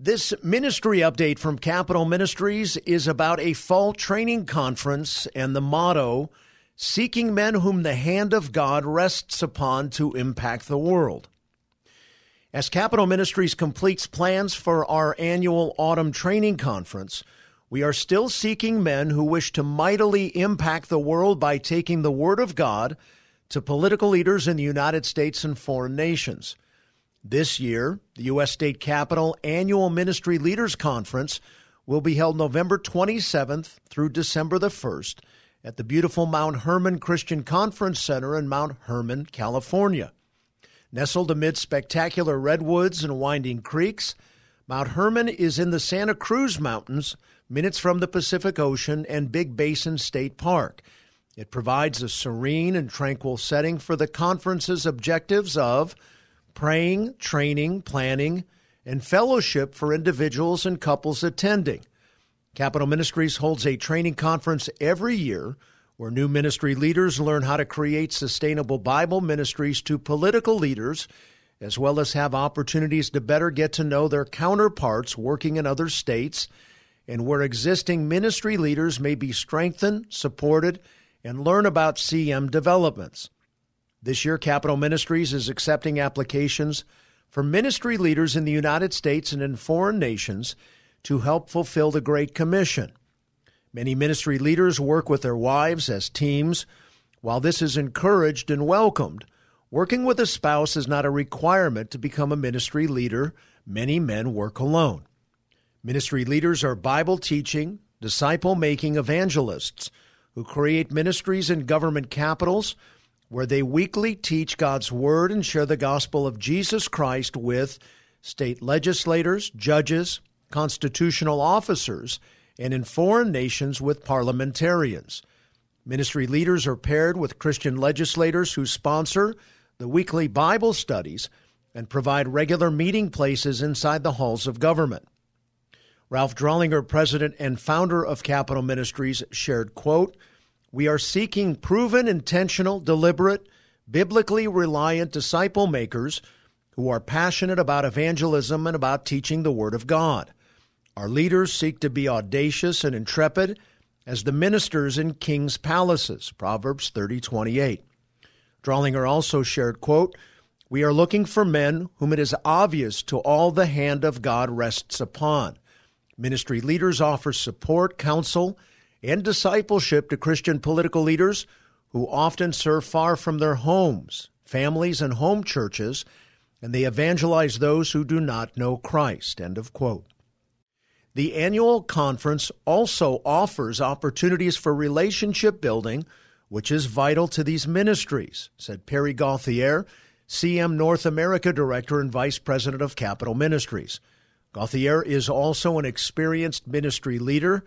This ministry update from Capitol Ministries is about a fall training conference and the motto Seeking Men Whom the Hand of God Rests Upon to Impact the World. As Capitol Ministries completes plans for our annual autumn training conference, we are still seeking men who wish to mightily impact the world by taking the Word of God to political leaders in the United States and foreign nations. This year, the U.S. State Capitol Annual Ministry Leaders Conference will be held November 27th through December the 1st at the beautiful Mount Hermon Christian Conference Center in Mount Hermon, California. Nestled amid spectacular redwoods and winding creeks, Mount Hermon is in the Santa Cruz Mountains, minutes from the Pacific Ocean and Big Basin State Park. It provides a serene and tranquil setting for the conference's objectives of praying, training, planning, and fellowship for individuals and couples attending. Capitol Ministries holds a training conference every year where new ministry leaders learn how to create sustainable Bible ministries to political leaders, as well as have opportunities to better get to know their counterparts working in other states, and where existing ministry leaders may be strengthened, supported, and learn about CM developments. This year, Capitol Ministries is accepting applications for ministry leaders in the United States and in foreign nations to help fulfill the Great Commission. Many ministry leaders work with their wives as teams. While this is encouraged and welcomed, working with a spouse is not a requirement to become a ministry leader. Many men work alone. Ministry leaders are Bible teaching, disciple making evangelists who create ministries in government capitals where they weekly teach God's Word and share the gospel of Jesus Christ with state legislators, judges, constitutional officers, and in foreign nations with parliamentarians. Ministry leaders are paired with Christian legislators who sponsor the weekly Bible studies and provide regular meeting places inside the halls of government. Ralph Drollinger, president and founder of Capitol Ministries, shared, quote, we are seeking proven, intentional, deliberate, biblically reliant disciple makers who are passionate about evangelism and about teaching the Word of God. Our leaders seek to be audacious and intrepid as the ministers in kings' palaces, Proverbs 30:28. Drollinger also shared, quote, "We are looking for men whom it is obvious to all the hand of God rests upon. Ministry leaders offer support, counsel, and discipleship to Christian political leaders who often serve far from their homes, families, and home churches, and they evangelize those who do not know Christ. End of quote. The annual conference also offers opportunities for relationship building, which is vital to these ministries, said Perry Gauthier, CM North America Director and Vice President of Capitol Ministries. Gauthier is also an experienced ministry leader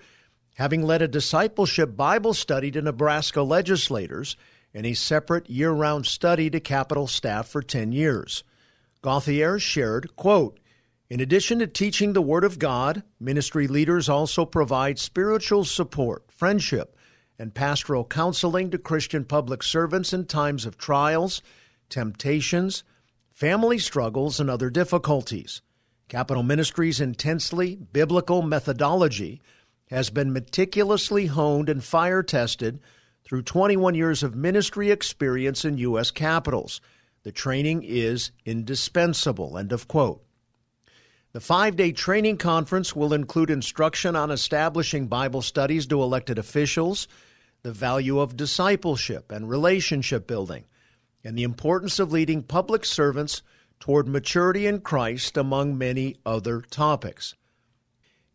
having led a discipleship Bible study to Nebraska legislators and a separate year round study to Capitol staff for 10 years. Gauthier shared, quote, in addition to teaching the Word of God, ministry leaders also provide spiritual support, friendship, and pastoral counseling to Christian public servants in times of trials, temptations, family struggles, and other difficulties. Capitol Ministries' intensely biblical methodology has been meticulously honed and fire tested through 21 years of ministry experience in U.S. capitals. The training is indispensable. End of quote. The five day training conference will include instruction on establishing Bible studies to elected officials, the value of discipleship and relationship building, and the importance of leading public servants toward maturity in Christ, among many other topics.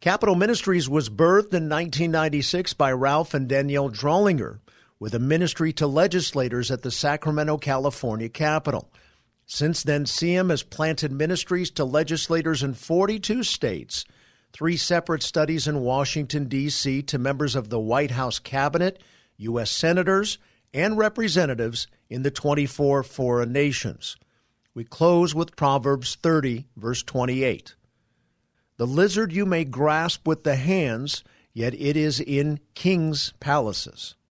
Capitol Ministries was birthed in 1996 by Ralph and Danielle Drollinger with a ministry to legislators at the Sacramento, California Capitol. Since then, CM has planted ministries to legislators in 42 states, three separate studies in Washington, D.C., to members of the White House cabinet, U.S. senators, and representatives in the 24 foreign nations. We close with Proverbs 30, verse 28. The lizard you may grasp with the hands, yet it is in kings' palaces.